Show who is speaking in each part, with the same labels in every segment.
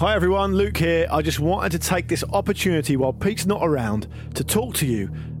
Speaker 1: Hi everyone, Luke here. I just wanted to take this opportunity while Pete's not around to talk to you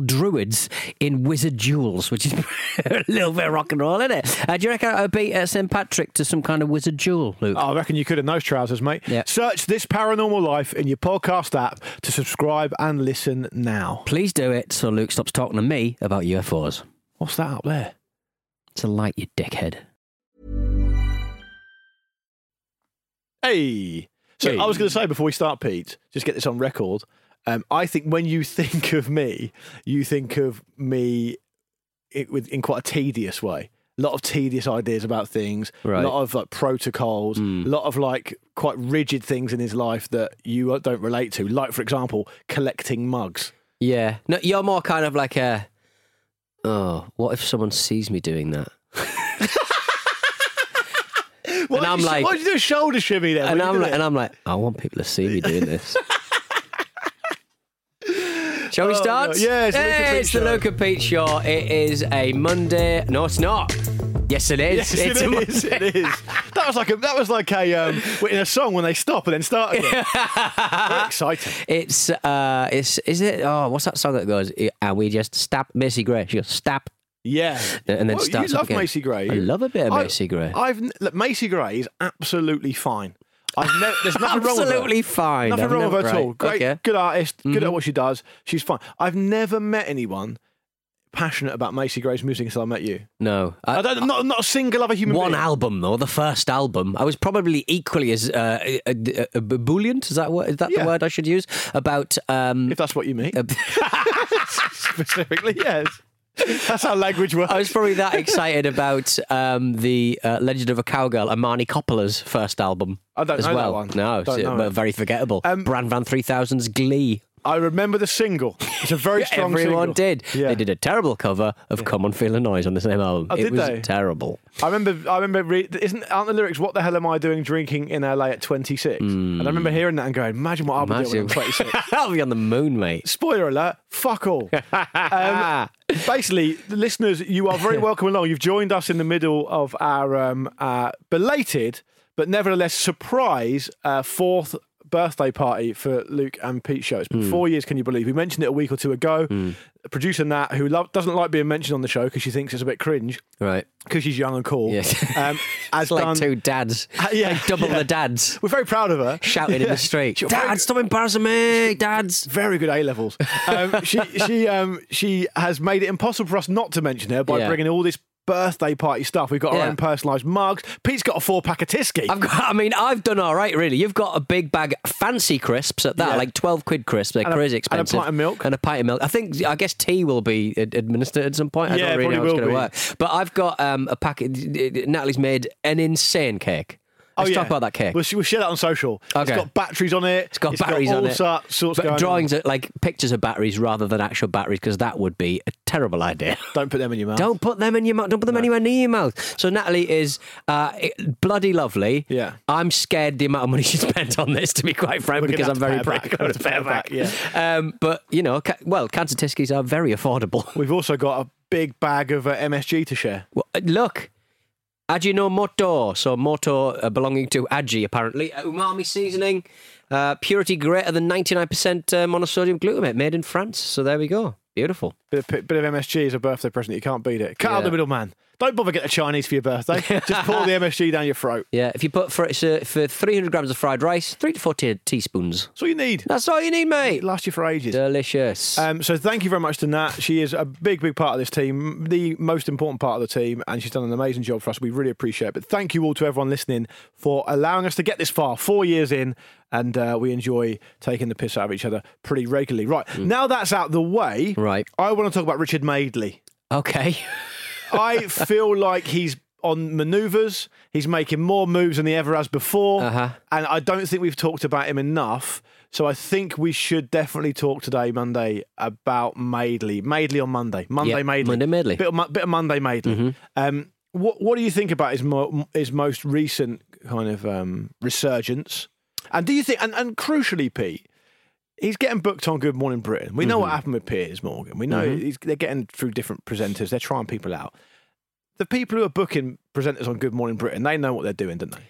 Speaker 2: druids in wizard duels, which is a little bit of rock and roll, isn't it? Uh, do you reckon I would beat uh, St Patrick to some kind of wizard duel, Luke?
Speaker 1: I reckon you could in those trousers, mate.
Speaker 2: Yeah.
Speaker 1: Search this paranormal life in your podcast app to subscribe and listen now.
Speaker 2: Please do it so Luke stops talking to me about UFOs.
Speaker 1: What's that up there?
Speaker 2: It's a light, you dickhead.
Speaker 1: Hey. So
Speaker 2: Hey.
Speaker 1: I was going to say before we start, Pete, just get this on record. Um, I think when you think of me, you think of me it, with, in quite a tedious way. A lot of tedious ideas about things,
Speaker 2: Right.
Speaker 1: a lot of like protocols, a lot of like quite rigid things in his life that you don't relate to. Like, for example, collecting mugs.
Speaker 2: Yeah. No, you're more kind of like a. Oh, what if someone sees me doing that?
Speaker 1: Why
Speaker 2: I'm
Speaker 1: you,
Speaker 2: like-
Speaker 1: why did you do a shoulder shimmy there?
Speaker 2: And I'm like, and I'm like, I want people to see me doing this. Shall we
Speaker 1: Oh,
Speaker 2: start?
Speaker 1: no. Yeah, it's the Luke and
Speaker 2: Hey, it's the
Speaker 1: show.
Speaker 2: Luke Pete show. It is a Monday. No, it's not. Yes, it is.
Speaker 1: Yes,
Speaker 2: it's a
Speaker 1: it is.
Speaker 2: Monday.
Speaker 1: It is. That was like a that was like a um, in a song when they stop and then start again. Very exciting.
Speaker 2: It's uh, it's is it? Oh, what's that song that goes? And we just stop Macy Gray. She goes stop,
Speaker 1: Yeah,
Speaker 2: and then
Speaker 1: Well,
Speaker 2: starts
Speaker 1: You love
Speaker 2: again.
Speaker 1: Macy Gray.
Speaker 2: I love a bit of
Speaker 1: I-
Speaker 2: Macy Gray.
Speaker 1: I've look, Macy Gray is absolutely fine. I've never. There's nothing wrong with her.
Speaker 2: Absolutely fine.
Speaker 1: Nothing
Speaker 2: I've
Speaker 1: wrong with her
Speaker 2: never-
Speaker 1: at all. Great,
Speaker 2: okay. Mm-hmm.
Speaker 1: good artist, good at what she does. She's fine. I've never met anyone passionate about Macy Gray's music until I met you.
Speaker 2: No, I-
Speaker 1: I don't. Not, not a single other human
Speaker 2: One
Speaker 1: being.
Speaker 2: album though, the first album. I was probably equally as uh, uh, uh, uh, ebullient. Is that what? Is that
Speaker 1: Yeah.
Speaker 2: the word I should use about? Um,
Speaker 1: If that's what you mean.
Speaker 2: uh,
Speaker 1: Specifically, yes. That's how language works.
Speaker 2: I was probably that excited about um, the uh, Legend of a Cowgirl, Imani Coppola's first album.
Speaker 1: I don't
Speaker 2: as
Speaker 1: know that
Speaker 2: well.
Speaker 1: one.
Speaker 2: No,
Speaker 1: Don't
Speaker 2: it's, uh,
Speaker 1: know it.
Speaker 2: very forgettable.
Speaker 1: Um,
Speaker 2: Bran Van 3000's Glee.
Speaker 1: I remember the single. It's a very strong
Speaker 2: Everyone
Speaker 1: single.
Speaker 2: did.
Speaker 1: Yeah.
Speaker 2: They did a terrible cover of "Come On Feel the Noise" on the same album.
Speaker 1: Oh,
Speaker 2: it was
Speaker 1: they?
Speaker 2: terrible.
Speaker 1: I remember. I remember. Re- isn't aren't the lyrics? What the hell am I doing drinking in LA at 26? And I remember hearing that and going, "Imagine what I'll be doing when 26."
Speaker 2: I'll be on the moon, mate.
Speaker 1: Spoiler alert! Fuck all. um, basically, the listeners, you are very welcome along. You've joined us in the middle of our um, uh, belated, but nevertheless surprise uh, fourth birthday party for Luke and Pete show. It's been four years, can you believe? We mentioned it a week or two ago. Producer Nat, who lo- doesn't like being mentioned on the show because she thinks it's a bit cringe
Speaker 2: Right.
Speaker 1: because she's young and cool.
Speaker 2: Yes.
Speaker 1: Um,
Speaker 2: It's like
Speaker 1: done.
Speaker 2: two dads.
Speaker 1: Uh, yeah,
Speaker 2: Like double
Speaker 1: yeah.
Speaker 2: the dads.
Speaker 1: We're very proud of her.
Speaker 2: Shouting in the street.
Speaker 1: Very
Speaker 2: Dad, stop embarrassing me, dads.
Speaker 1: very good A levels. Um, she she um, she has made it impossible for us not to mention her by
Speaker 2: Yeah.
Speaker 1: bringing all this birthday party stuff. We've got our
Speaker 2: Yeah.
Speaker 1: own personalised mugs. Pete's got a four pack of Tyskie.
Speaker 2: I've got, I mean, I've done all right, really. You've got a big bag of fancy crisps at that,
Speaker 1: Yeah.
Speaker 2: like 12 quid crisps. They're
Speaker 1: And a-
Speaker 2: crazy
Speaker 1: and a
Speaker 2: expensive.
Speaker 1: pint of milk.
Speaker 2: And a pint of milk. I think, I guess tea will be ad- administered at some point. I
Speaker 1: Yeah,
Speaker 2: don't really
Speaker 1: probably
Speaker 2: know how it's
Speaker 1: will
Speaker 2: going to work. But I've got um, a packet, Natalie's made an insane cake. Let's
Speaker 1: yeah.
Speaker 2: talk about that cake.
Speaker 1: We'll, we'll share that on social. It's got batteries on it.
Speaker 2: It's got batteries
Speaker 1: all
Speaker 2: on it.
Speaker 1: sort- sorts
Speaker 2: but drawings are like pictures of batteries rather than actual batteries because that would be a terrible idea.
Speaker 1: Don't put them in your mouth.
Speaker 2: Don't put them in your mouth. Don't put them anywhere near your mouth. So Natalie is uh, bloody lovely.
Speaker 1: Yeah.
Speaker 2: I'm scared the amount of money she spent on this, to be quite frank,
Speaker 1: We're
Speaker 2: because I'm very
Speaker 1: her back.
Speaker 2: practical.
Speaker 1: We'll have to pay her back,
Speaker 2: yeah. Um, but you know, ca- well, cancer Tyskies are very affordable.
Speaker 1: We've also got a big bag of uh, MSG to share.
Speaker 2: Well, uh, look. Ajinomoto, so moto uh, belonging to Aji apparently. Uh, umami seasoning, uh, purity greater than 99% uh, monosodium glutamate, made in France. So there we go. Beautiful.
Speaker 1: Bit of, bit of MSG as a birthday present. You can't beat it. Cut out
Speaker 2: Yeah.
Speaker 1: the middleman. Don't bother getting a Chinese for your birthday. Just pour the MSG down your throat.
Speaker 2: Yeah, if you put for it's, uh, for 300 grams of fried rice, three to four te- teaspoons.
Speaker 1: That's all you need.
Speaker 2: That's all you need, mate.
Speaker 1: It lasts you for ages.
Speaker 2: Delicious.
Speaker 1: Um, so thank you very much to Nat. She is a big, big part of this team, the most important part of the team, and she's done an amazing job for us. We really appreciate it. But thank you all to everyone listening for allowing us to get this far, four years in, and uh, we enjoy taking the piss out of each other pretty regularly. Right, now that's out the way,
Speaker 2: Right.
Speaker 1: I want to talk about Richard Madeley.
Speaker 2: okay.
Speaker 1: I feel like he's on manoeuvres. He's making more moves than he ever has before.
Speaker 2: Uh-huh.
Speaker 1: And I don't think we've talked about him enough. So I think we should definitely talk today, Monday, about Madeley. Madeley on Monday. Monday
Speaker 2: Yeah,
Speaker 1: Madeley.
Speaker 2: Monday Madeley.
Speaker 1: Bit of, bit of Monday Madeley. Um, what, what do you think about his, mo- his most recent kind of um, resurgence? And do you think, and, and crucially, Pete, he's getting booked on Good Morning Britain. We know what happened with Piers Morgan. We know he's, they're getting through different presenters. They're trying people out. The people who are booking presenters on Good Morning Britain, they know what they're doing, don't they?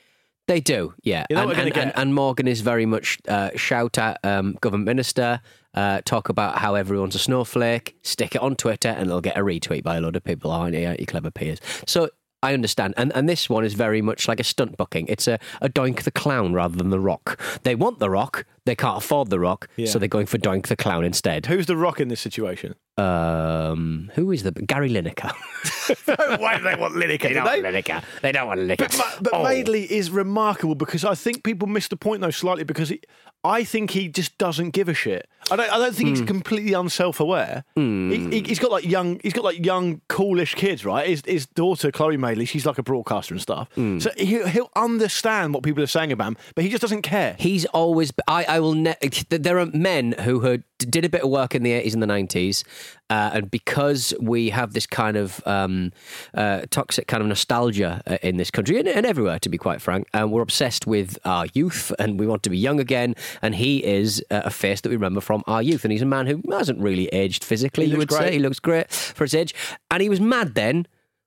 Speaker 2: They do, yeah.
Speaker 1: You know
Speaker 2: and, and, and, and Morgan is very much uh, shout at um, government minister, uh, talk about how everyone's a snowflake, stick it on Twitter, and they'll get a retweet by a load of people. Aren't you, you clever Piers? So I understand. And and this one is very much like a stunt booking. It's a, a Doink the Clown rather than The Rock. They want The Rock, they can't afford The Rock,
Speaker 1: Yeah.
Speaker 2: so they're going for Doink the Clown instead.
Speaker 1: Who's the rock in this situation?
Speaker 2: Um, who is the Gary Lineker?
Speaker 1: Why do they want Lineker?
Speaker 2: they
Speaker 1: do
Speaker 2: don't
Speaker 1: they?
Speaker 2: want Lineker. They don't want Lineker.
Speaker 1: But, but
Speaker 2: Oh.
Speaker 1: Madeley is remarkable because I think people miss the point though slightly because he, I think he just doesn't give a shit. I don't. I don't think
Speaker 2: Hmm.
Speaker 1: he's completely unself-aware. He, he, he's got like young. He's got like young, coolish kids, right? His, his daughter Chloe Madeley, she's like a broadcaster and stuff.
Speaker 2: Hmm.
Speaker 1: So he, he'll understand what people are saying about him, but he just doesn't care.
Speaker 2: He's always. I, I will. Ne- there are men who had, did a bit of work in the eighties and the nineties, uh, and because we have this kind of um, uh, toxic kind of nostalgia uh, in this country and, and everywhere, to be quite frank, and we're obsessed with our youth and we want to be young again. And he is uh, a face that we remember from our youth, and he's a man who hasn't really aged physically.
Speaker 1: He
Speaker 2: you would
Speaker 1: looks
Speaker 2: say
Speaker 1: great.
Speaker 2: he looks great for his age, and he was mad then,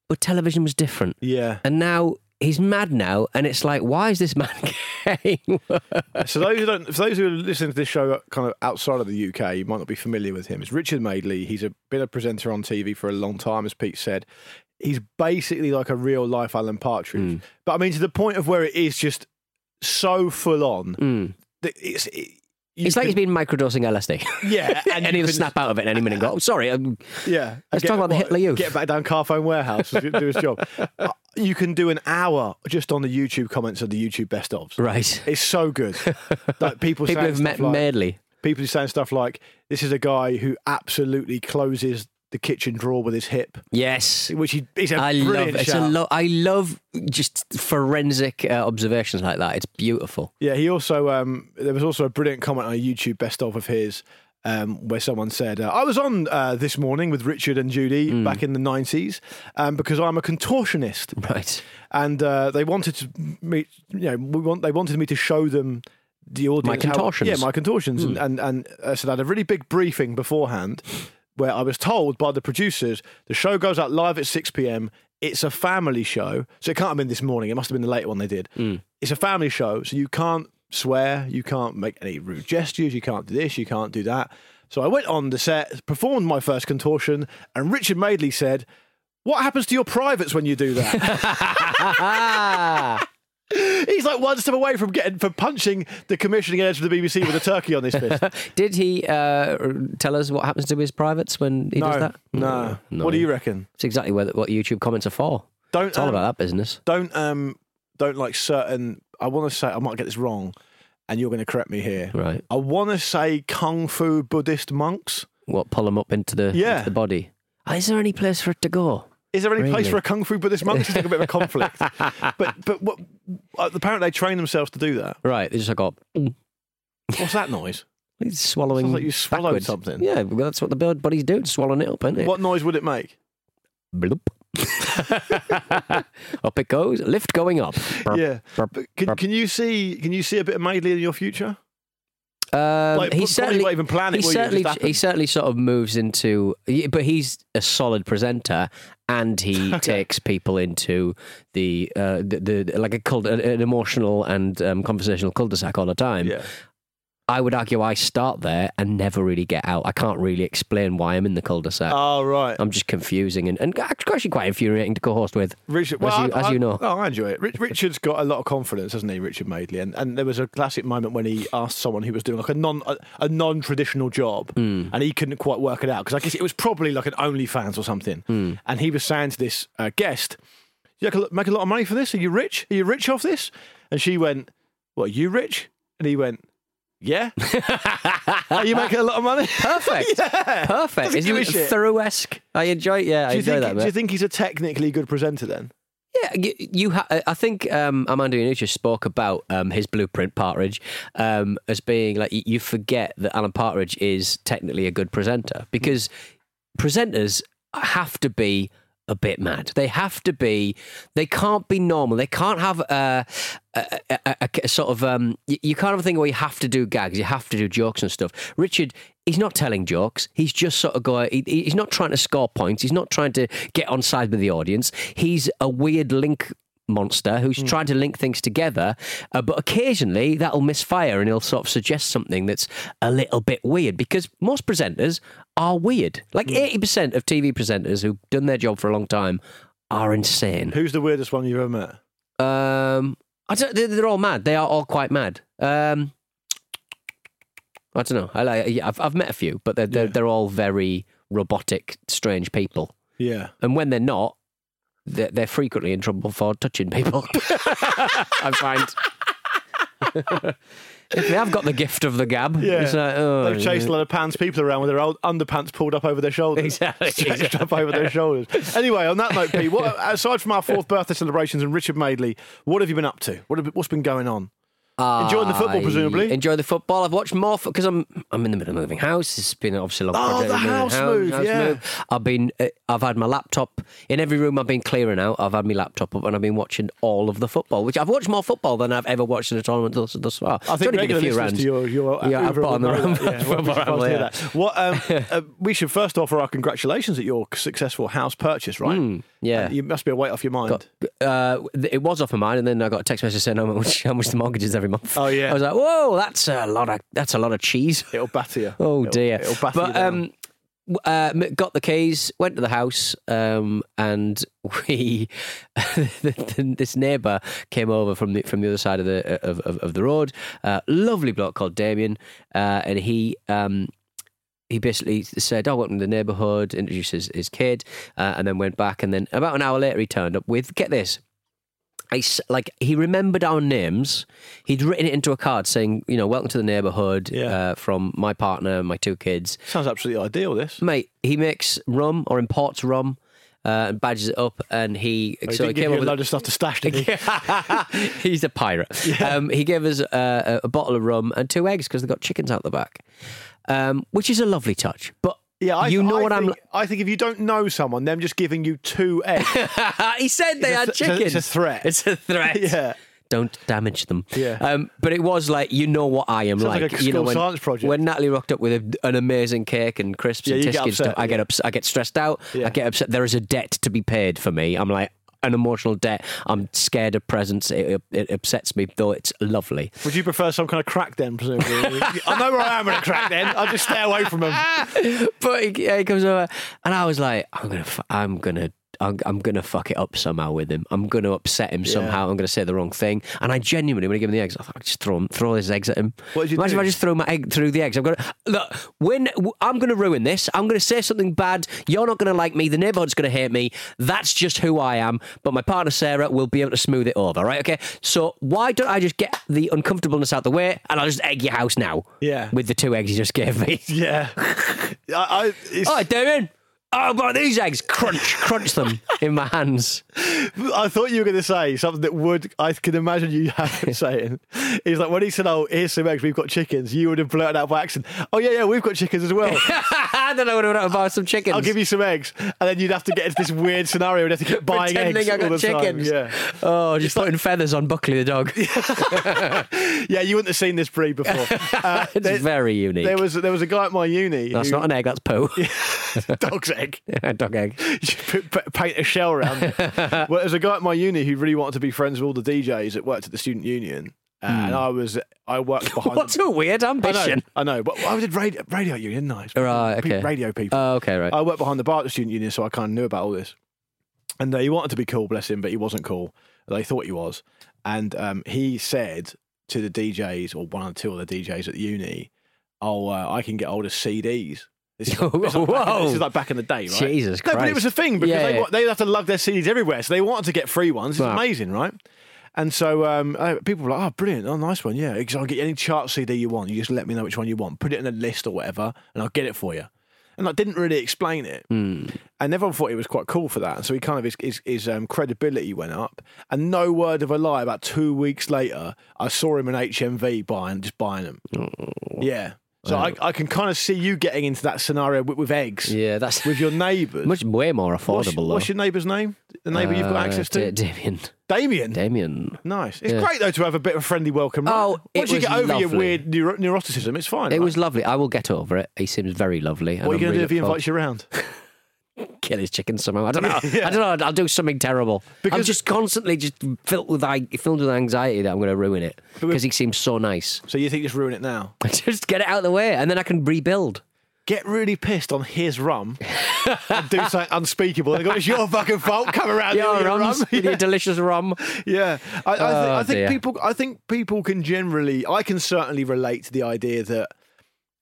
Speaker 2: but television was different.
Speaker 1: Yeah.
Speaker 2: And now he's mad now, and it's like, why is this man
Speaker 1: So those who don't, for those who are listening to this show kind of outside of the UK, you might not be familiar with him. It's Richard Madeley. He's a, been a presenter on TV for a long time, as Pete said. He's basically like a real life Alan Partridge, mm. but I mean to the point of where it is just so full on mm. that it's. It, you
Speaker 2: It's like he's been microdosing LSD.
Speaker 1: Yeah,
Speaker 2: and,
Speaker 1: and
Speaker 2: he'll snap out of it in any minute and go, oh, sorry. Um,
Speaker 1: Yeah.
Speaker 2: Let's
Speaker 1: Get-
Speaker 2: talk about the Hitler Youth.
Speaker 1: Get back down Carphone Warehouse to do his job. Uh, You can do an hour just on the YouTube comments of the YouTube best ofs.
Speaker 2: right.
Speaker 1: It's so good. like people,
Speaker 2: People have met
Speaker 1: like,
Speaker 2: Madeley.
Speaker 1: people saying stuff like, "This is a guy who absolutely closes the kitchen drawer with his hip,"
Speaker 2: Yes.
Speaker 1: which he, is a
Speaker 2: I love it's a lo- I love just forensic uh, observations like that. It's beautiful.
Speaker 1: Yeah, he also um, there was also a brilliant comment on a YouTube best of of his. Um, where someone said, uh, I was on uh, this morning with Richard and Judy
Speaker 2: Hmm.
Speaker 1: back in the 90s um, because I'm a contortionist.
Speaker 2: Right.
Speaker 1: and uh, they wanted to me, you know, we want they wanted me to show them the audience how-
Speaker 2: contortions.
Speaker 1: yeah, my contortions, and and, and uh, so I had a really big briefing beforehand where I was told by the producers the show goes out live at six pm. It's a family show, so it can't have been this morning. It must have been the later one they did. Hmm. It's a family show, so you can't swear, you can't make any rude gestures, you can't do this, you can't do that. So I went on the set, performed my first contortion, and Richard Madeley said. What happens to your privates when you do that? He's like one step away from getting from punching the commissioning edge of the BBC with a turkey on his fist.
Speaker 2: Did he uh, tell us what happens to his privates when he does that?
Speaker 1: no.
Speaker 2: No.
Speaker 1: What do you reckon?
Speaker 2: It's exactly what, what YouTube comments are for.
Speaker 1: Don't
Speaker 2: It's all
Speaker 1: um,
Speaker 2: about that business.
Speaker 1: Don't um don't like certain. I want to say I might get this wrong, and you're going to correct me here.
Speaker 2: Right.
Speaker 1: I want to say kung fu Buddhist monks.
Speaker 2: What, pull them up into the,
Speaker 1: Yeah.
Speaker 2: into the body? Uh, Is there any place for it to go?
Speaker 1: Is there any place for a kung fu Buddhist monk? It's like a bit of a conflict. but but what, uh, apparently they train themselves to do that.
Speaker 2: Right, they just like, got
Speaker 1: What's that noise?
Speaker 2: he's swallowing.
Speaker 1: Sounds like you swallowed
Speaker 2: backwards.
Speaker 1: something.
Speaker 2: Yeah, well, that's what the bird buddy's do, swallowing it up, isn't it?
Speaker 1: What noise would it make?
Speaker 2: Bloop. up it goes. Lift going up. Burp,
Speaker 1: Yeah.
Speaker 2: burp,
Speaker 1: can,
Speaker 2: burp.
Speaker 1: can you see can you see a bit of Madeley in your future?
Speaker 2: Um,
Speaker 1: Like,
Speaker 2: he certainly,
Speaker 1: not even plan it,
Speaker 2: he
Speaker 1: will you? It just
Speaker 2: certainly, he certainly sort of moves into, but he's a solid presenter, and he takes people into the, uh, the, the like a cult, an an emotional and um, conversational cul-de-sac all the time.
Speaker 1: Yeah.
Speaker 2: I would argue I start there and never really get out. I can't really explain why I'm in the cul-de-sac.
Speaker 1: Oh right.
Speaker 2: I'm just confusing and, and actually quite infuriating to co-host with.
Speaker 1: Richard,
Speaker 2: as
Speaker 1: well,
Speaker 2: you-
Speaker 1: I,
Speaker 2: as you know.
Speaker 1: oh, I enjoy it. Rich, Richard's got a lot of confidence, hasn't he, Richard Madeley? And, and there was a classic moment when he asked someone who was doing like a non a, a non traditional job,
Speaker 2: Hmm.
Speaker 1: and he couldn't quite work it out because I guess it was probably like an OnlyFans or something.
Speaker 2: Hmm.
Speaker 1: And he was saying to this uh, guest, "You make a lot of money for this? Are you rich? Are you rich off this?" And she went, "What? Are you rich?" And he went. Yeah, are you making a lot of money?
Speaker 2: Perfect.
Speaker 1: yeah.
Speaker 2: Perfect.
Speaker 1: Doesn't
Speaker 2: Isn't
Speaker 1: give
Speaker 2: it
Speaker 1: shit.
Speaker 2: thorough-esque? I enjoy it. Yeah, I
Speaker 1: Do you,
Speaker 2: enjoy
Speaker 1: think,
Speaker 2: that.
Speaker 1: do
Speaker 2: bit.
Speaker 1: you think he's a technically good presenter then?
Speaker 2: Yeah, you, you ha- I think um, Armando Iannucci spoke about um, his blueprint, Partridge, um, as being like you forget that Alan Partridge is technically a good presenter because presenters have to be a bit mad. They have to be. They can't be normal. They can't have a, a, a, a- sort of. Um, you, you can't have a thing where you have to do gags. You have to do jokes and stuff. Richard, he's not telling jokes. He's just sort of going. He, he's not trying to score points. He's not trying to get on side with the audience. He's a weird link monster who's trying to link things together, uh, but occasionally that'll misfire and he'll sort of suggest something that's a little bit weird because most presenters are weird. Like 80% of TV presenters who've done their job for a long time are insane.
Speaker 1: Who's the weirdest one you've ever met?
Speaker 2: Um, I don't, they're, they're all mad. They are all quite mad. Um, I don't know. I like. Yeah, I've, I've met a few, but they're, they're
Speaker 1: Yeah.
Speaker 2: they're all very robotic, strange people.
Speaker 1: Yeah.
Speaker 2: And when they're not, they're, they're frequently in trouble for touching people. I find. if they have got the gift of the gab,
Speaker 1: Yeah.
Speaker 2: it's like, oh,
Speaker 1: They've chased a lot of pants people around with their old underpants pulled up over their shoulders.
Speaker 2: Exactly,
Speaker 1: Stretched up over their shoulders. Anyway, on that note, Pete, what, aside from our fourth birthday celebrations and Richard Madeley, what have you been up to? What have, what's been going on? Enjoying the football,
Speaker 2: I
Speaker 1: presumably?
Speaker 2: Enjoy the football. I've watched more because I'm I'm in the middle of moving house. It's been obviously a long
Speaker 1: Oh,
Speaker 2: project.
Speaker 1: the
Speaker 2: moving
Speaker 1: house move, yeah.
Speaker 2: I've been uh, I've had my laptop in every room. I've been clearing out. I've had my laptop up and I've been watching all of the football, which I've watched more football than I've ever watched in a tournament thus, thus far.
Speaker 1: I think regular
Speaker 2: a few
Speaker 1: listeners
Speaker 2: rounds.
Speaker 1: to your, your
Speaker 2: Yeah, I've
Speaker 1: Uber
Speaker 2: on the
Speaker 1: will know
Speaker 2: ram-
Speaker 1: that. Yeah,
Speaker 2: football
Speaker 1: well,
Speaker 2: ramble,
Speaker 1: we'll hear that. What, um, uh, we should first offer our congratulations at your successful house purchase, right?
Speaker 2: Hmm, yeah.
Speaker 1: Uh, you must be a weight off your mind.
Speaker 2: uh, it was off my mind, and then I got a text message saying how much, how much the mortgage is every month.
Speaker 1: Oh, yeah.
Speaker 2: I was like, "Whoa, that's a lot of that's a lot of cheese."
Speaker 1: It'll batter you.
Speaker 2: Oh
Speaker 1: It'll-
Speaker 2: dear!
Speaker 1: It'll batter you
Speaker 2: but
Speaker 1: down.
Speaker 2: um, uh, got the keys, went to the house, um, and we this neighbour came over from the from the other side of the of, of, of the road. Uh, lovely bloke called Damien, uh, and he. Um, he basically said, "Oh, welcome to the neighbourhood." Introduced his, his kid, uh, and then went back. And then about an hour later, he turned up with get this. I like he remembered our names. He'd written it into a card saying, "You know, welcome to the neighbourhood
Speaker 1: Yeah.
Speaker 2: uh, from my partner and my two kids."
Speaker 1: Sounds absolutely ideal, this.
Speaker 2: Mate, he makes rum or imports rum uh, and badges it up, and he
Speaker 1: He
Speaker 2: so he came up
Speaker 1: a
Speaker 2: with
Speaker 1: load of stuff to stash, did he?
Speaker 2: He's a pirate. Um, he gave us uh, a, a bottle of rum and two eggs because they got chickens out the back, um, which is a lovely touch. But
Speaker 1: Yeah, I,
Speaker 2: you know
Speaker 1: I
Speaker 2: what I'm.
Speaker 1: think, I think if you don't know someone, them just giving you two eggs.
Speaker 2: he said they had
Speaker 1: th-
Speaker 2: chickens.
Speaker 1: it's a threat.
Speaker 2: It's a threat.
Speaker 1: yeah.
Speaker 2: Don't damage them.
Speaker 1: Yeah.
Speaker 2: Um, but it was like you know what I am
Speaker 1: Sounds like
Speaker 2: like.
Speaker 1: a
Speaker 2: you know when,
Speaker 1: science project.
Speaker 2: when Natalie rocked up with a, an amazing cake and crisps
Speaker 1: Yeah,
Speaker 2: and
Speaker 1: you
Speaker 2: Tyskie and stuff,
Speaker 1: upset,
Speaker 2: I get
Speaker 1: yeah.
Speaker 2: ups- I get stressed out.
Speaker 1: Yeah.
Speaker 2: I get upset. There is a debt to be paid for me. I'm like an emotional debt. I'm scared of presents. It, it upsets me, though it's lovely.
Speaker 1: Would you prefer some kind of crack den, presumably? I know where I am in a crack den. I'll just stay away from them.
Speaker 2: but he, yeah, he comes over, and I was like, I'm gonna, I'm gonna. I'm, I'm gonna fuck it up somehow with him. I'm gonna upset him somehow. I'm gonna say the wrong thing. And I genuinely, when he give him the eggs, I thought I'd just throw him, throw his eggs at him.
Speaker 1: What did you
Speaker 2: Imagine
Speaker 1: do?
Speaker 2: if I just throw my egg through the eggs. I'm gonna look when I'm gonna ruin this. I'm gonna say something bad. You're not gonna like me. The neighbourhood's gonna hate me. That's just who I am. But my partner Sarah will be able to smooth it over. Right? Okay. So why don't I just get the uncomfortableness out the way and I'll just egg your house now?
Speaker 1: Yeah.
Speaker 2: With the two eggs you just gave me.
Speaker 1: Yeah. I, I, it's,
Speaker 2: All right, Damien. Oh, but these eggs, crunch, crunch them in my hands.
Speaker 1: I thought you were going to say something that would, I can imagine you having saying. He's like, when he said, oh, here's some eggs, we've got chickens, you would have blurted out by accident, oh, yeah, yeah, we've got chickens as well.
Speaker 2: I don't know what I'm about some chickens.
Speaker 1: I'll give you some eggs. And then you'd have to get into this weird scenario and have to keep buying
Speaker 2: Pretending
Speaker 1: eggs
Speaker 2: I got
Speaker 1: all the
Speaker 2: chickens.
Speaker 1: time. Yeah.
Speaker 2: Oh, just putting feathers on Buckley the dog.
Speaker 1: yeah, you wouldn't have seen this breed before. Uh,
Speaker 2: it's
Speaker 1: there,
Speaker 2: very unique.
Speaker 1: there was there was a guy at my uni.
Speaker 2: that's
Speaker 1: who-
Speaker 2: not an egg, that's poo.
Speaker 1: dog's egg.
Speaker 2: dog egg.
Speaker 1: You should put- paint a shell around it. well, there's a guy at my uni who really wanted to be friends with all the DJs that worked at the student union. Uh, And I was, I worked behind.
Speaker 2: Hmm. What's a weird
Speaker 1: I know,
Speaker 2: ambition?
Speaker 1: I know, but I did radio, radio union, nice.
Speaker 2: Right, okay.
Speaker 1: Radio people.
Speaker 2: Oh, okay, right.
Speaker 1: I worked behind the bar at the student union, so I kind of knew about all this. And uh, he wanted to be cool, bless him, but he wasn't cool. They thought he was. And um, he said to the DJs, or one or two of the DJs at the uni, "Oh, uh, I can get hold of CDs." This is, this is like back in- this is like back in the day, right?
Speaker 2: Jesus
Speaker 1: No, but it was a thing because
Speaker 2: Yeah,
Speaker 1: they, they have to lug their CDs everywhere, so they wanted to get free ones. It's
Speaker 2: Right.
Speaker 1: amazing, right? And so um, uh, people were like, "Oh, brilliant! Oh, nice one, yeah." I'll get any chart CD you want. You just let me know which one you want. Put it in a list or whatever, and I'll get it for you. And I didn't really explain it,
Speaker 2: Hmm.
Speaker 1: and everyone thought he was quite cool for that. And so he kind of his his, his um, credibility went up. And no word of a lie, about two weeks later, I saw him in HMV buying just buying them. Yeah. So I, I can kind of see you getting into that scenario with, with eggs
Speaker 2: Yeah, that's
Speaker 1: with your neighbours.
Speaker 2: much way more affordable.
Speaker 1: what's
Speaker 2: though.
Speaker 1: your neighbour's name? The neighbour you've got
Speaker 2: Uh,
Speaker 1: access to?
Speaker 2: Da- Damien.
Speaker 1: Damien.
Speaker 2: Damien.
Speaker 1: Nice. It's great though to have a bit of a friendly welcome. right?
Speaker 2: Oh, it
Speaker 1: once you
Speaker 2: was
Speaker 1: get over your
Speaker 2: lovely.
Speaker 1: weird neuro- neuroticism, it's fine.
Speaker 2: It was lovely. I will get over it. He seems very lovely.
Speaker 1: What are you going to do if he invites you around?
Speaker 2: Kill his chicken somehow. I don't know. I don't know. I'll do something terrible. I'm just constantly just filled with filled with anxiety that I'm going to ruin it because he seems so nice.
Speaker 1: so you think just ruin it now?
Speaker 2: just get it out of the way, and then I can rebuild.
Speaker 1: Get really pissed on his rum and do something unspeakable. And go, it's your fucking fault. Come around
Speaker 2: Your
Speaker 1: your
Speaker 2: rums
Speaker 1: rum.
Speaker 2: with your delicious rum.
Speaker 1: Yeah, I, I, think,
Speaker 2: Oh,
Speaker 1: I think
Speaker 2: dear.
Speaker 1: people. I think people can generally. I can certainly relate to the idea that,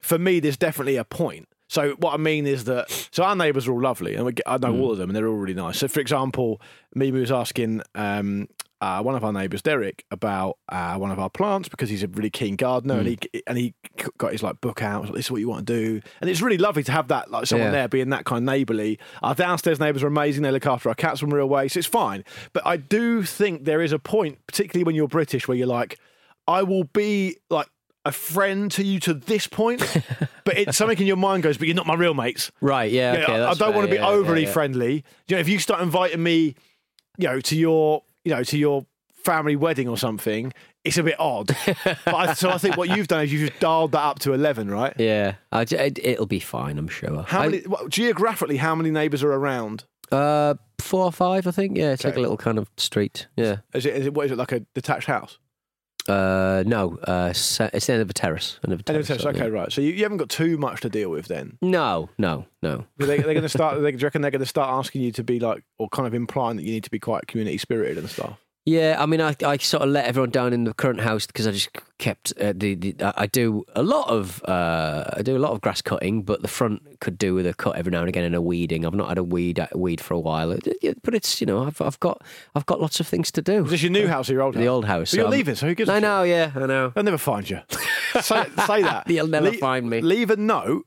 Speaker 1: for me, there's definitely a point. So what I mean is that so our neighbours are all lovely, and get, I know
Speaker 2: Hmm.
Speaker 1: all of them, and they're all really nice. So, for example, Mimi was asking um, uh, one of our neighbours, Derek, about uh, one of our plants because he's a really keen gardener, and he and he got his like book out. like, this is what you want to do, and it's really lovely to have that like someone
Speaker 2: Yeah.
Speaker 1: there being that kind of neighbourly. Our downstairs neighbours are amazing; they look after our cats from real way, so it's fine. But I do think there is a point, particularly when you're British, where you're like, I will be like a friend to you to this point, but it's something in your mind goes, but you're not my real mates.
Speaker 2: Right. Yeah. Okay.
Speaker 1: I- I don't want to be
Speaker 2: yeah,
Speaker 1: overly
Speaker 2: yeah, yeah.
Speaker 1: friendly. You know, if you start inviting me, you know, to your, you know, to your family wedding or something, it's a bit odd. but I, so I think what you've done is you've just dialed that up to eleven, right?
Speaker 2: Yeah. I, it, it'll be fine. I'm sure.
Speaker 1: How many what, geographically? How many neighbours are around?
Speaker 2: Uh, four or five, I think. Yeah, it's like a little kind of street. Yeah.
Speaker 1: Is it, is it what is it like a detached house?
Speaker 2: Uh, no, uh, it's the end of a terrace. End of a terrace. so,
Speaker 1: okay,
Speaker 2: yeah.
Speaker 1: right. So you, you haven't got too much to deal with then.
Speaker 2: No, no, no.
Speaker 1: Are they, they're going to start. They, do you reckon they're going to start asking you to be like, or kind of implying that you need to be quite community spirited and stuff?
Speaker 2: Yeah, I mean, I, I sort of let everyone down in the current house because I just kept uh, the, the I do a lot of uh, I do a lot of grass cutting, but the front could do with a cut every now and again and a weeding. I've not had a weed a weed for a while, it- but it's you know I've I've got I've got lots of things to do.
Speaker 1: Is this your new house or your old house?
Speaker 2: The old house.
Speaker 1: But you're
Speaker 2: so I'm-
Speaker 1: leaving, so who gives a
Speaker 2: I know, yeah, I know.
Speaker 1: They'll never find you. say, say that.
Speaker 2: You'll never find me.
Speaker 1: Leave a note,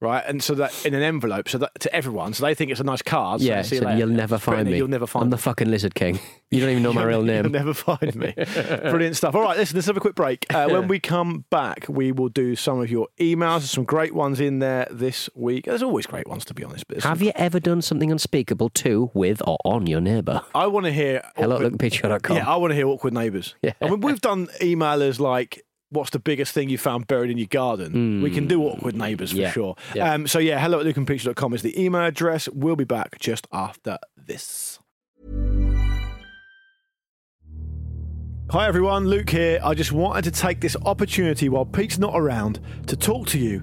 Speaker 1: right? And so that in an envelope, so that to everyone, so they think it's a nice card.
Speaker 2: Yeah,
Speaker 1: so you
Speaker 2: so
Speaker 1: later.
Speaker 2: you'll never
Speaker 1: Just put in
Speaker 2: find me.
Speaker 1: You'll never find
Speaker 2: I'm
Speaker 1: me.
Speaker 2: the fucking lizard king. You don't even know my real name.
Speaker 1: You'll never find me. Brilliant stuff. All right, listen, let's have a quick break. Uh, when we come back, we will do some of your emails. There's some great ones in there this week. There's always great ones, to be honest. But
Speaker 2: Have you ever done something unspeakable to, with, or on your neighbour?
Speaker 1: I want to hear.
Speaker 2: Hello
Speaker 1: awkward-
Speaker 2: at lookpicture.com.
Speaker 1: Yeah, I want to hear awkward neighbours.
Speaker 2: Yeah.
Speaker 1: I mean, we've done emailers like. What's the biggest thing you found buried in your garden? We can do awkward neighbours for.
Speaker 2: Yeah.
Speaker 1: sure.
Speaker 2: Yeah.
Speaker 1: Um, so, yeah, hello at lukeandpeteshow.com is the email address. We'll be back just after this. Hi everyone, Luke here. I just wanted to take this opportunity while Pete's not around to talk to you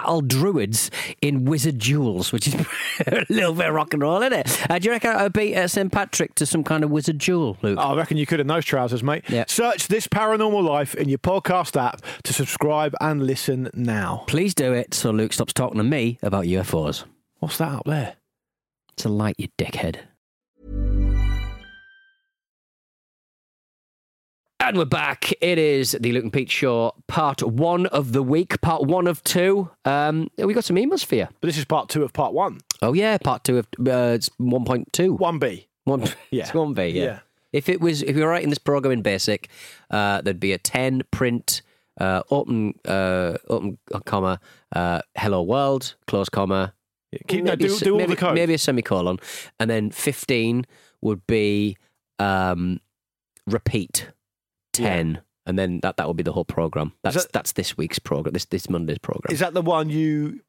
Speaker 2: battle druids in wizard duels, which is a little bit of rock and roll, isn't it? Uh, do you reckon I would beat uh, St Patrick to some kind of wizard duel, Luke?
Speaker 1: I reckon you could in those trousers, mate.
Speaker 2: Yeah.
Speaker 1: Search This Paranormal Life in your podcast app to subscribe and listen now.
Speaker 2: Please do it so Luke stops talking to me about UFOs.
Speaker 1: What's that up there?
Speaker 2: It's a light, you dickhead. And we're back. It is the Luke and Pete Show, part one of the week, part one of two. Um, we got some emails for you.
Speaker 1: But this is part two of part one.
Speaker 2: Oh yeah, part two of uh, it's one point two.
Speaker 1: 1B.
Speaker 2: One,
Speaker 1: Yeah.
Speaker 2: it's one B. Yeah.
Speaker 1: Yeah.
Speaker 2: If it was, if you were writing this program in Basic, uh, there'd be a ten print, uh, open, uh, open comma, uh, hello world, close comma.
Speaker 1: Keep, no,
Speaker 2: maybe
Speaker 1: do, do all
Speaker 2: maybe,
Speaker 1: the code.
Speaker 2: Maybe a semicolon, and then fifteen would be um, repeat ten, and then that that will be the whole program. That's
Speaker 1: that-
Speaker 2: that's this week's program. This this Monday's program.
Speaker 1: Is that the one you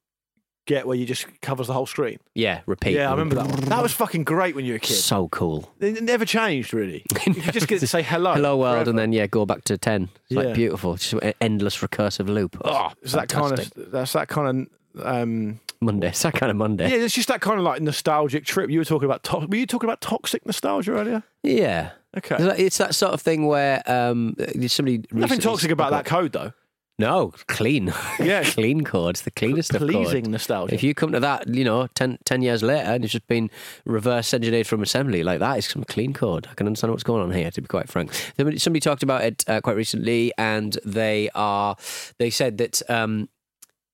Speaker 1: get where you just covers the whole screen?
Speaker 2: yeah, repeat.
Speaker 1: Yeah, I remember that one. That was fucking great when you were a kid.
Speaker 2: So cool.
Speaker 1: It never changed, really. You just get to say hello.
Speaker 2: Hello world,
Speaker 1: forever.
Speaker 2: and then yeah, go back to ten. It's
Speaker 1: Yeah.
Speaker 2: like beautiful. Just an endless recursive loop. Oh,
Speaker 1: It's that kind of. That's that kind of. Um,
Speaker 2: Monday. It's that kind of Monday.
Speaker 1: yeah, it's just that kind of like nostalgic trip. You were talking about. To- were you talking about toxic nostalgia earlier?
Speaker 2: Yeah.
Speaker 1: Okay.
Speaker 2: It's that- It's that sort of thing where um, somebody
Speaker 1: Nothing toxic about that code, though.
Speaker 2: No, clean.
Speaker 1: Yeah.
Speaker 2: clean code. It's the cleanest of
Speaker 1: Pleasing nostalgia.
Speaker 2: If you come to that, you know, 10, 10 years later and it's just been reverse engineered from assembly like that, it's some clean code. I can understand what's going on here, to be quite frank. Somebody, somebody talked about it uh, quite recently and they are, they said that, um,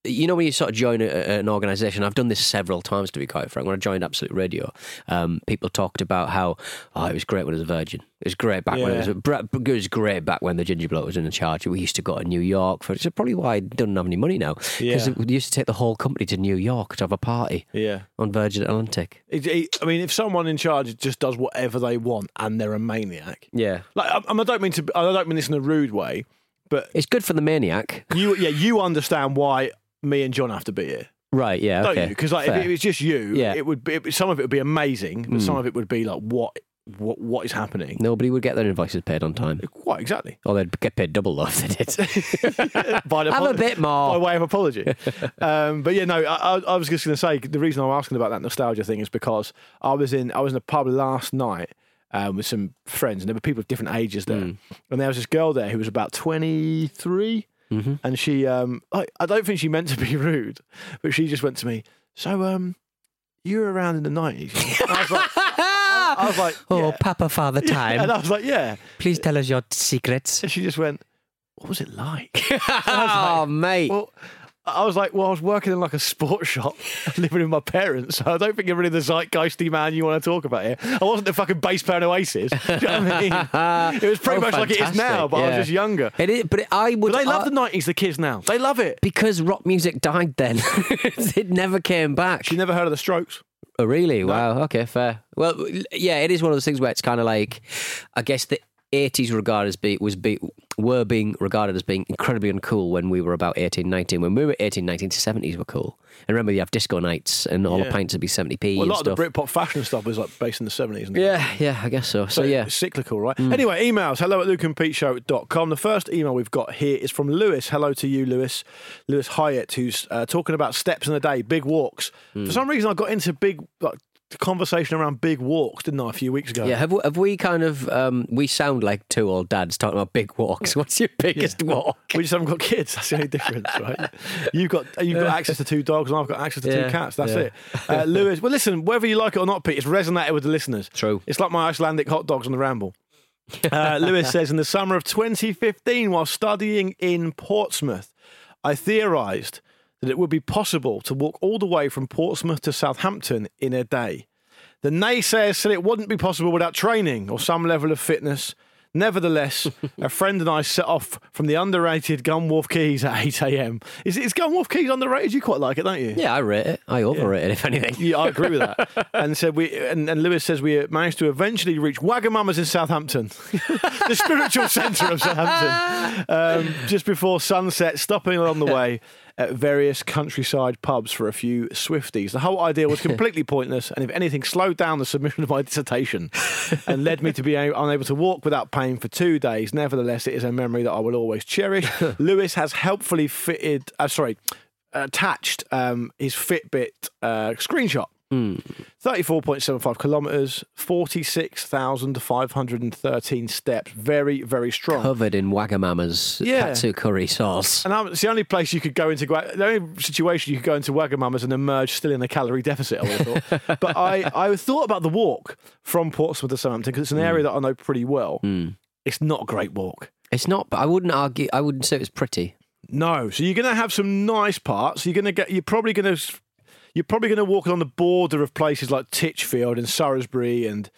Speaker 2: you know, when you sort of join a, an organisation, I've done this several times to be quite frank. When I joined Absolute Radio, um, people talked about how, oh, it was great when I was a virgin. It was great back when it was, a, it was great back when the ginger bloke was in charge. We used to go to New York for, it's probably why I don't have any money now. Because
Speaker 1: Yeah.
Speaker 2: we used to take the whole company to New York to have a party
Speaker 1: yeah.
Speaker 2: on Virgin Atlantic.
Speaker 1: It, it, I mean, if someone in charge just does whatever they want and they're a maniac,
Speaker 2: Yeah.
Speaker 1: like I, I don't mean to, I don't mean this in a rude way, but
Speaker 2: It's good for the maniac.
Speaker 1: you, yeah, you understand why me and John have to be here,
Speaker 2: Right, yeah,
Speaker 1: don't
Speaker 2: okay.
Speaker 1: you? Because like, if it was just you,
Speaker 2: Yeah.
Speaker 1: it would be it, some of it would be amazing, but some of it would be like, what, what, what is happening?
Speaker 2: Nobody would get their invoices paid on time.
Speaker 1: Quite exactly.
Speaker 2: Or they'd get paid double though if they did.
Speaker 1: By the
Speaker 2: Have a bit more.
Speaker 1: by way of apology. um, but yeah, no, I, I, I was just going to say the reason I'm asking about that nostalgia thing is because I was in I was in a pub last night um, with some friends, and there were people of different ages there,
Speaker 2: Mm.
Speaker 1: and there was this girl there who was about 23,
Speaker 2: Mm-hmm.
Speaker 1: and she um, I, I don't think she meant to be rude, but she just went to me, so um, you were around in the 90s. I was like, I was like,
Speaker 2: oh,
Speaker 1: yeah.
Speaker 2: Papa Father time and.
Speaker 1: I was like, yeah.
Speaker 2: Please tell us your secrets.
Speaker 1: And she just went, what was it like?
Speaker 2: oh, mate.
Speaker 1: Well, I was like, well, I was working in like a sports shop, living with my parents. So I don't think you're really the zeitgeisty man you want to talk about here. I wasn't the fucking bass player in Oasis. Do you know what I mean? It was pretty
Speaker 2: Oh,
Speaker 1: much like it is now,
Speaker 2: fantastic,
Speaker 1: but I was just younger.
Speaker 2: It is, but I would.
Speaker 1: But they love
Speaker 2: I-
Speaker 1: the nineties. The kids now, they love it.
Speaker 2: because rock music died then. it never came back.
Speaker 1: You never heard of the Strokes?
Speaker 2: Oh, really? Wow. Okay, fair. Well, yeah, it is one of those things where it's kind of like, I guess the eighties regarded as be was be were being regarded as being incredibly uncool when we were about 18, 19. When we were 18, 19, seventies were cool. And remember, you have disco nights, and all the
Speaker 1: Yeah.
Speaker 2: pints would be seventy p
Speaker 1: Well, a lot of the Britpop fashion stuff was like based in the seventies.
Speaker 2: yeah, yeah, I guess so. So, yeah,
Speaker 1: It's cyclical, right? Anyway, emails. Hello at lukeandpeteshow.com. The first email we've got here is from Lewis. Hello to you, Lewis. Lewis Hyatt, who's uh, talking about steps in a day, big walks. For some reason, I got into big like, conversation around big walks, didn't I, a few weeks ago?
Speaker 2: yeah. Have we, have we kind of um, we sound like two old dads talking about big walks? What's your biggest walk?
Speaker 1: We just haven't got kids. That's the only difference, right? You've got you've got access to two dogs, and I've got access to
Speaker 2: Yeah,
Speaker 1: two cats. That's
Speaker 2: yeah.
Speaker 1: it. Uh, Lewis, well, listen, whether you like it or not, Pete, it's resonated with the listeners.
Speaker 2: True.
Speaker 1: It's like my Icelandic hot dogs on the ramble. Uh, Lewis says, in the summer of 2015, while studying in Portsmouth, I theorised that it would be possible to walk all the way from Portsmouth to Southampton in a day. The naysayers said it wouldn't be possible without training or some level of fitness. Nevertheless, a friend and I set off from the underrated Gunwharf Quays at 8 a.m. Is, is Gunwharf Quays underrated? You quite like it, don't you?
Speaker 2: Yeah, I rate it. I overrate it, if anything.
Speaker 1: Yeah, I agree with that. and said we and, and Lewis says we managed to eventually reach Wagamama's in Southampton, the spiritual centre of Southampton, um, just before sunset. Stopping along the way at various countryside pubs for a few Swifties. The whole idea was completely pointless, and if anything, slowed down the submission of my dissertation and led me to be unable to walk without pain for two days. Nevertheless, it is a memory that I will always cherish. Lewis has helpfully fitted. Uh, sorry attached um, his Fitbit uh, screenshot. 34.75 kilometres, 46,513 steps. Very, very strong.
Speaker 2: Covered in Wagamama's
Speaker 1: Yeah.
Speaker 2: katsu curry sauce.
Speaker 1: And um, it's the only place you could go into, the only situation you could go into Wagamama's and emerge still in a calorie deficit, I would have thought. but I, I thought about the walk from Portsmouth to Southampton because it's an area that I know pretty well. It's not a great walk.
Speaker 2: It's not, but I wouldn't argue, I wouldn't say it's pretty.
Speaker 1: No, so you're going to have some nice parts. You're going to get. You're probably going to. You're probably going to walk on the border of places like Titchfield and Sarisbury, and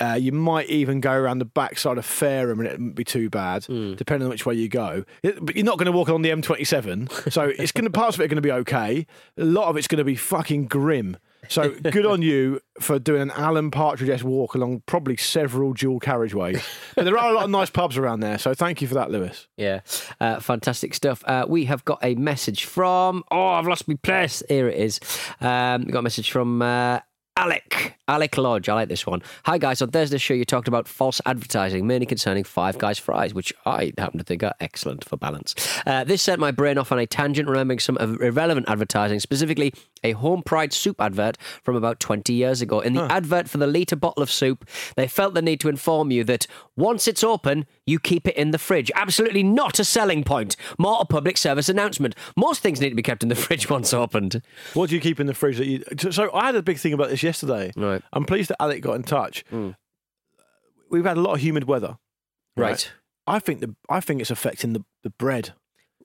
Speaker 1: uh, you might even go around the backside of Fareham, and it wouldn't be too bad, depending on which way you go. It- but you're not going to walk on the M27, so it's going to parts of it are going to be okay. A lot of it's going to be fucking grim. So good on you for doing an Alan Partridge walk along probably several dual carriageways. But there are a lot of nice pubs around there, so thank you for that, Lewis.
Speaker 2: Yeah, uh, fantastic stuff. Uh, we have got a message from. Oh, I've lost my place. Here it is. Um, we got a message from uh, Alec. Alec Lodge. I like this one. Hi guys. On Thursday's show, you talked about false advertising, mainly concerning Five Guys fries, which I happen to think are excellent for balance. Uh, this sent my brain off on a tangent, remembering some irrelevant advertising, specifically a Home Pride soup advert from about 20 years ago. In the advert for the litre bottle of soup, they felt the need to inform you that once it's open, you keep it in the fridge. Absolutely not a selling point. More a public service announcement. Most things need to be kept in the fridge once opened.
Speaker 1: What do you keep in the fridge that you? So- So I had a big thing about this yesterday.
Speaker 2: Right.
Speaker 1: I'm pleased that Alec got in touch. Hmm. We've had a lot of humid weather.
Speaker 2: Right.
Speaker 1: I think the I think it's affecting the, the bread.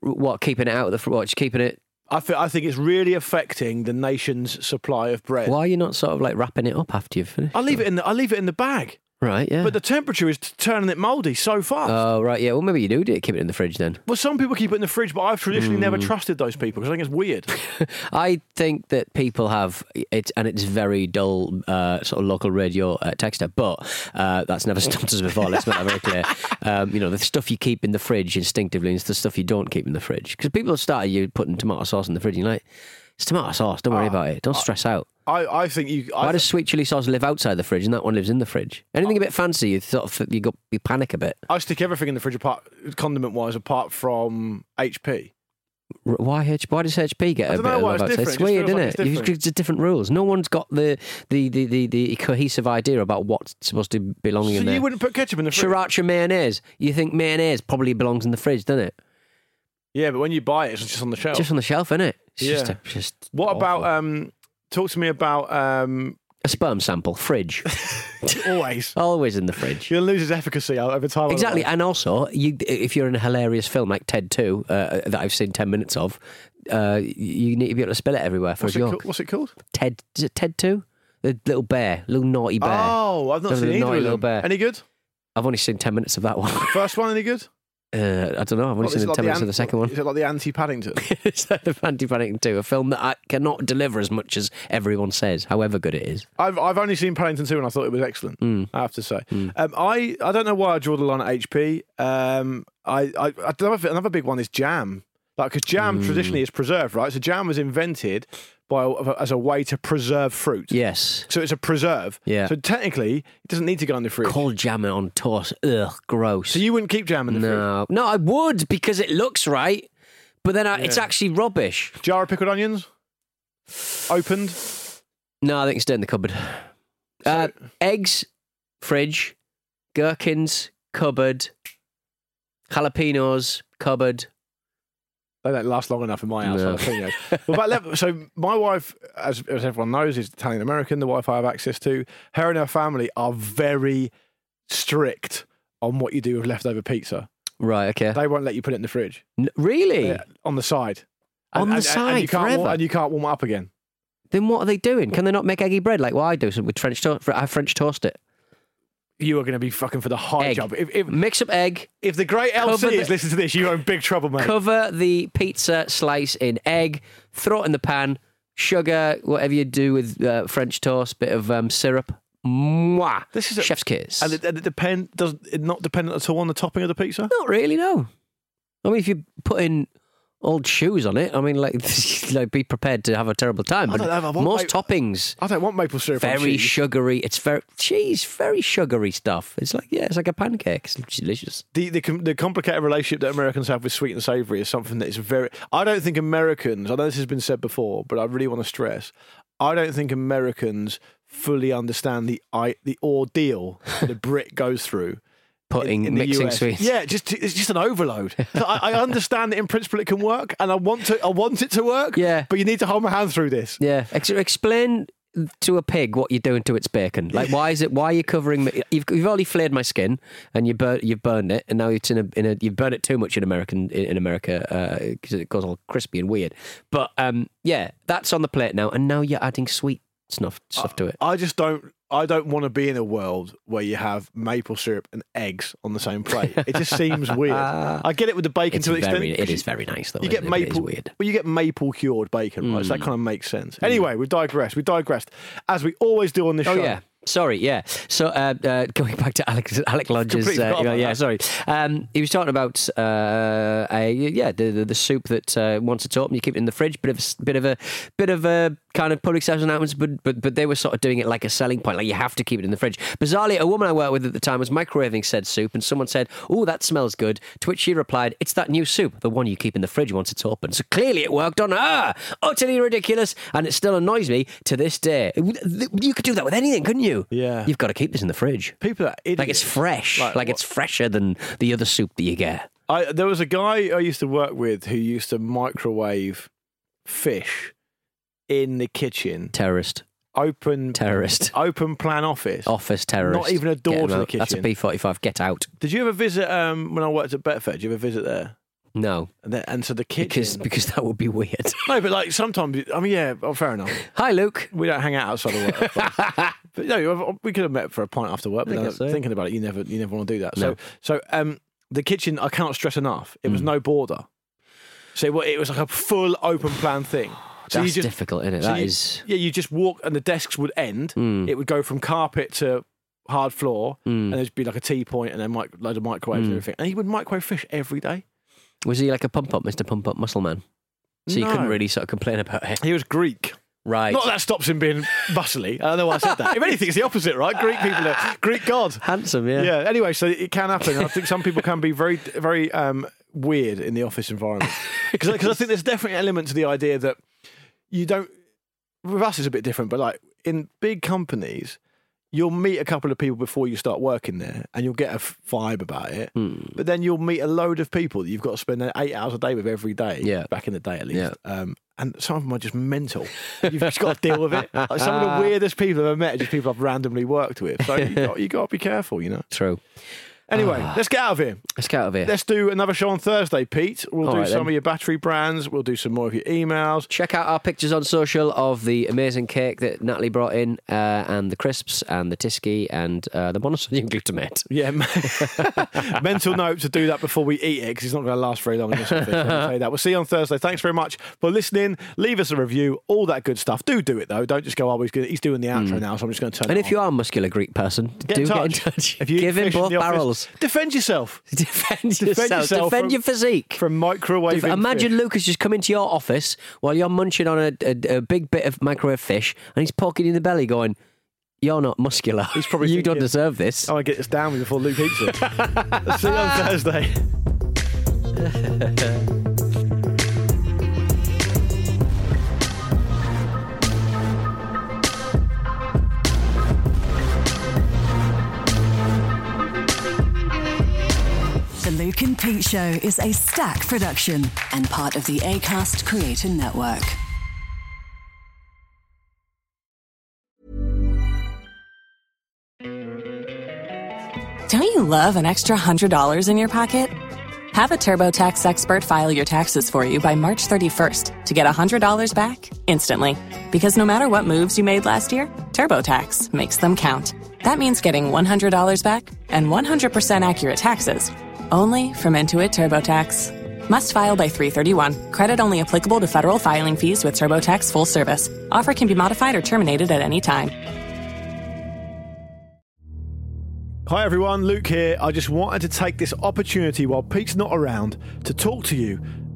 Speaker 2: What, keeping it out of the fridge? Keeping it.
Speaker 1: I think I think it's really affecting the nation's supply of bread.
Speaker 2: Why are you not sort of like wrapping it up after you've finished?
Speaker 1: I leave it in the I leave it in the bag,
Speaker 2: Right, yeah.
Speaker 1: but the temperature is t- turning it mouldy so fast.
Speaker 2: Oh, right, yeah. Well, maybe you do keep it in the fridge then.
Speaker 1: well, some people keep it in the fridge, but I've traditionally never
Speaker 2: Hmm.
Speaker 1: trusted those people because I think it's weird.
Speaker 2: I think that people have it, and it's very dull, uh, sort of local radio uh, texter, but uh, that's never stopped us before. Let's make that very clear. Um, you know, the stuff you keep in the fridge instinctively is the stuff you don't keep in the fridge. Because people have started you putting tomato sauce in the fridge, and you're like, it's tomato sauce. Don't worry ah, about it. Don't stress out.
Speaker 1: I, I think you. I,
Speaker 2: Why does sweet chili sauce live outside the fridge and that one lives in the fridge? Anything a bit fancy, you sort of you go you panic a bit.
Speaker 1: I stick everything in the fridge apart condiment wise, apart from HP.
Speaker 2: R- Why H? Why does HP get
Speaker 1: I
Speaker 2: a bit
Speaker 1: know
Speaker 2: of love
Speaker 1: it's
Speaker 2: outside? It's weird, isn't
Speaker 1: like
Speaker 2: it?
Speaker 1: it's different.
Speaker 2: Different rules. No one's got the the, the, the, the cohesive idea about what's supposed to belong
Speaker 1: So
Speaker 2: in there.
Speaker 1: you wouldn't put ketchup in the fridge.
Speaker 2: Sriracha mayonnaise. You think mayonnaise probably belongs in the fridge, doesn't it?
Speaker 1: Yeah, but when you buy it, it's just on the shelf.
Speaker 2: Just on the shelf, isn't it? It's just,
Speaker 1: Yeah.
Speaker 2: a, just
Speaker 1: what about um? Talk to me about um.
Speaker 2: a sperm sample? Fridge,
Speaker 1: Always.
Speaker 2: always in the fridge.
Speaker 1: You'll lose its efficacy over time.
Speaker 2: Exactly, and also, you, if you're in a hilarious film like Ted Two uh, that I've seen ten minutes of, uh, you need to be able to spill it everywhere for
Speaker 1: What's
Speaker 2: a
Speaker 1: it, called? What's it called?
Speaker 2: Ted, is it Ted Two? The little bear, little naughty bear.
Speaker 1: Oh, I've not
Speaker 2: The
Speaker 1: seen either
Speaker 2: naughty little bear.
Speaker 1: Any good?
Speaker 2: I've only seen ten minutes of that one.
Speaker 1: First one, any good?
Speaker 2: Uh, I don't know. I've only
Speaker 1: is
Speaker 2: seen
Speaker 1: like
Speaker 2: ten minutes
Speaker 1: an-
Speaker 2: of the second one.
Speaker 1: Is it like the anti Paddington?
Speaker 2: it's like the Anti Paddington 2, a film that I cannot deliver as much as everyone says, however good it is.
Speaker 1: I've I've only seen Paddington 2 and I thought it was excellent.
Speaker 2: Hmm.
Speaker 1: I have to say. Um, I, I don't know why I draw the line at HP. Um, I, I, I don't know if another big one is jam. Like, because jam
Speaker 2: Hmm.
Speaker 1: traditionally is preserved, right? So jam was invented by as a way to preserve fruit.
Speaker 2: Yes.
Speaker 1: So it's a preserve.
Speaker 2: Yeah.
Speaker 1: So technically, it doesn't need to go in the fridge.
Speaker 2: Cold jam it on toast. Ugh, gross.
Speaker 1: So you wouldn't keep jam in the fridge.
Speaker 2: no. No, I would because it looks right, but then I, it's actually rubbish.
Speaker 1: Jar of pickled onions, opened.
Speaker 2: No, I think stay in the cupboard. Uh, eggs, fridge. Gherkins, cupboard. Jalapenos, cupboard.
Speaker 1: They don't last long enough in my house.
Speaker 2: No.
Speaker 1: Well, level, so my wife, as, as everyone knows, is Italian American. The wife I have access to. Her and her family are very strict on what you do with leftover pizza.
Speaker 2: Right, okay.
Speaker 1: They won't let you put it in the fridge
Speaker 2: N- really?
Speaker 1: Yeah, on the side.
Speaker 2: On the
Speaker 1: you
Speaker 2: side,
Speaker 1: can't warm, and you can't warm it up again.
Speaker 2: Then what are they doing? Can they not make eggy bread like what I do so with French toast? I French toast it.
Speaker 1: You are going to be fucking for the high
Speaker 2: Egg.
Speaker 1: jump. If, if,
Speaker 2: Mix up egg,
Speaker 1: if the great LC is listening to this, you're in big trouble, mate.
Speaker 2: cover the pizza slice in egg, throw it in the pan, sugar, whatever you do with uh, French toast, bit of um, syrup. Mwah.
Speaker 1: This is a-
Speaker 2: chef's kiss.
Speaker 1: and it, and it depend does it not dependent at all on the topping of the pizza?
Speaker 2: Not really, no. I mean, if you put in old shoes on it, I mean, like, like be prepared to have a terrible time.
Speaker 1: I
Speaker 2: But
Speaker 1: I want
Speaker 2: most
Speaker 1: my-
Speaker 2: toppings,
Speaker 1: I don't want maple syrup.
Speaker 2: very sugary. It's very cheese, very sugary stuff. It's like yeah, it's like a pancake. It's delicious.
Speaker 1: the, the com- the complicated relationship that Americans have with sweet and savoury is something that is very. I don't think Americans. I know this has been said before, but I really want to stress. I don't think Americans fully understand the I, the ordeal the Brit goes through.
Speaker 2: Putting
Speaker 1: in the
Speaker 2: mixing sweets.
Speaker 1: Yeah, just it's just an overload. So I, I understand that in principle it can work, and I want to I want it to work.
Speaker 2: Yeah.
Speaker 1: but you need to hold my hand through this.
Speaker 2: Yeah, Ex- explain to a pig what you're doing to its bacon. Like, why is it? Why are you covering? me- You've, you've already flayed my skin, and you burn, you've burned it, and now it's in a, in a you've burned it too much in American in, in America because it goes all crispy and weird. But um, yeah, that's on the plate now, and now you're adding sweet stuff stuff to it.
Speaker 1: I just don't. I don't want to be in a world where you have maple syrup and eggs on the same plate. It just seems weird. I get it with the bacon
Speaker 2: It's
Speaker 1: to an
Speaker 2: very,
Speaker 1: extent.
Speaker 2: it is very nice though.
Speaker 1: You get maple.
Speaker 2: weird.
Speaker 1: Well, you get maple cured bacon, right?
Speaker 2: Mm.
Speaker 1: So that kind of makes sense. Anyway, we've digressed. We digressed as we always do on this
Speaker 2: Oh
Speaker 1: show.
Speaker 2: yeah. Sorry, yeah. So uh, uh, going back to Alec, Alec Lodge's, uh,
Speaker 1: about
Speaker 2: yeah, sorry. Um, he was talking about uh, a, yeah the, the the soup that uh, once it's open you keep it in the fridge. Bit of a, bit of a bit of a kind of public service announcements, but but but they were sort of doing it like a selling point, like you have to keep it in the fridge. Bizarrely, a woman I worked with at the time was microwaving said soup, and someone said, "Oh, that smells good." To which she replied, "It's that new soup, the one you keep in the fridge once it's open." So clearly, it worked on her. Utterly ridiculous, and it still annoys me to this day. You could do that with anything, couldn't you?
Speaker 1: Yeah.
Speaker 2: You've got to keep this in the fridge.
Speaker 1: People are idiots.
Speaker 2: Like it's fresh.
Speaker 1: Like,
Speaker 2: Like, it's fresher than the other soup that you get.
Speaker 1: I, there was a guy I used to work with who used to microwave fish in the kitchen,
Speaker 2: Terrorist.
Speaker 1: open
Speaker 2: Terrorist.
Speaker 1: open plan office.
Speaker 2: Office terrorist.
Speaker 1: Not even a door to the
Speaker 2: kitchen. That's a. B forty five. Get out.
Speaker 1: Did you ever visit um, when I worked at Betfred? Did you ever visit there?
Speaker 2: No.
Speaker 1: And, then, and so the kitchen.
Speaker 2: Because because that would be weird.
Speaker 1: no, but like sometimes, I mean, yeah, oh, fair enough.
Speaker 2: Hi Luke.
Speaker 1: We don't hang out outside of work. But, but no, we could have met for a pint after work. But
Speaker 2: I so.
Speaker 1: thinking about it, you never, you never want to do that.
Speaker 2: No.
Speaker 1: So, so um, the kitchen, I cannot stress enough. It
Speaker 2: Mm.
Speaker 1: was no border. So it, it was like a full open plan thing. So
Speaker 2: That's
Speaker 1: just,
Speaker 2: difficult, isn't it?
Speaker 1: so
Speaker 2: That
Speaker 1: you-
Speaker 2: is.
Speaker 1: yeah, you just walk and the desks would end.
Speaker 2: Mm.
Speaker 1: It would go from carpet to hard floor,
Speaker 2: Mm.
Speaker 1: and there'd be like a tea point and then mic- load of microwaves and everything. And he would microwave fish every day.
Speaker 2: Was he like a pump up, Mr. Pump Up Muscle Man? So you couldn't really sort of complain about it.
Speaker 1: He was Greek.
Speaker 2: Right.
Speaker 1: Not that that stops him being bustly. I don't know why I said that. If anything, it's the opposite, right? Greek people are Greek gods.
Speaker 2: Handsome, yeah.
Speaker 1: Yeah. Anyway, so it can happen. And I think some people can be very, very um, weird in the office environment because I think there's definitely an element to the idea that you don't. With us, it's a bit different, but like in big companies, you'll meet a couple of people before you start working there, and you'll get a vibe about it.
Speaker 2: Hmm.
Speaker 1: But then you'll meet a load of people that you've got to spend eight hours a day with every day.
Speaker 2: Yeah.
Speaker 1: Back in the day, at least.
Speaker 2: Yeah.
Speaker 1: Um, and some of them are just mental. You've just got to deal with it. Like some of the weirdest people I've ever met are just people I've randomly worked with. So you got, you got to be careful, you know.
Speaker 2: True.
Speaker 1: Anyway,
Speaker 2: Ah.
Speaker 1: let's get out of here.
Speaker 2: Let's get out of here.
Speaker 1: Let's do another show on Thursday, Pete. We'll
Speaker 2: All
Speaker 1: do
Speaker 2: right,
Speaker 1: some
Speaker 2: then.
Speaker 1: of your battery brands. We'll do some more of your emails.
Speaker 2: Check out our pictures on social of the amazing cake that Natalie brought in, uh, and the crisps, and the Tyskie, and uh, the monosodium glutamate.
Speaker 1: Yeah, mental note to do that before we eat it because it's not going to last very long. In this office, let me tell you that. We'll see you on Thursday. Thanks very much for listening. Leave us a review, all that good stuff. Do do it though. Don't just go, oh, he's, gonna, he's doing the outro now, so I'm just going to turn
Speaker 2: Mm. And if you are a muscular Greek person,
Speaker 1: Get
Speaker 2: do
Speaker 1: in
Speaker 2: get in
Speaker 1: touch. If you
Speaker 2: Give him both
Speaker 1: the defend yourself
Speaker 2: Defend yourself.
Speaker 1: yourself
Speaker 2: Defend
Speaker 1: from-
Speaker 2: your physique.
Speaker 1: from
Speaker 2: microwave. Imagine
Speaker 1: fish.
Speaker 2: Lucas just come into your office while you're munching on a, a, a big bit of microwave fish, and he's poking in the belly, going, "You're not muscular.
Speaker 1: He's probably
Speaker 2: you don't deserve this."
Speaker 1: Oh, I want to get this down before Luke eats it. see you on Thursday.
Speaker 3: The Luke and Pete Show is a stack production and part of the ACAST Creator Network.
Speaker 4: Don't you love an extra $100 in your pocket? Have a TurboTax expert file your taxes for you by March 31st to get $100 back instantly. Because no matter what moves you made last year, TurboTax makes them count. That means getting $100 back and 100% accurate taxes only from Intuit TurboTax. Must file by 331. Credit only applicable to federal filing fees with TurboTax full service. Offer can be modified or terminated at any time.
Speaker 1: Hi everyone, Luke here. I just wanted to take this opportunity while Pete's not around to talk to you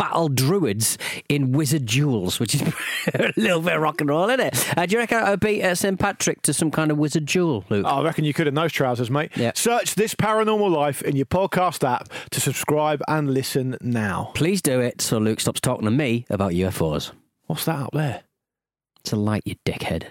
Speaker 2: battle druids in wizard duels, which is a little bit of rock and roll, isn't it? Uh, do you reckon I would beat uh, St Patrick to some kind of wizard duel, Luke?
Speaker 1: I reckon you could in those trousers, mate. Search this paranormal life in your podcast app to subscribe and listen now.
Speaker 2: Please do it so Luke stops talking to me about UFOs.
Speaker 1: What's that up there?
Speaker 2: It's a light, you dickhead.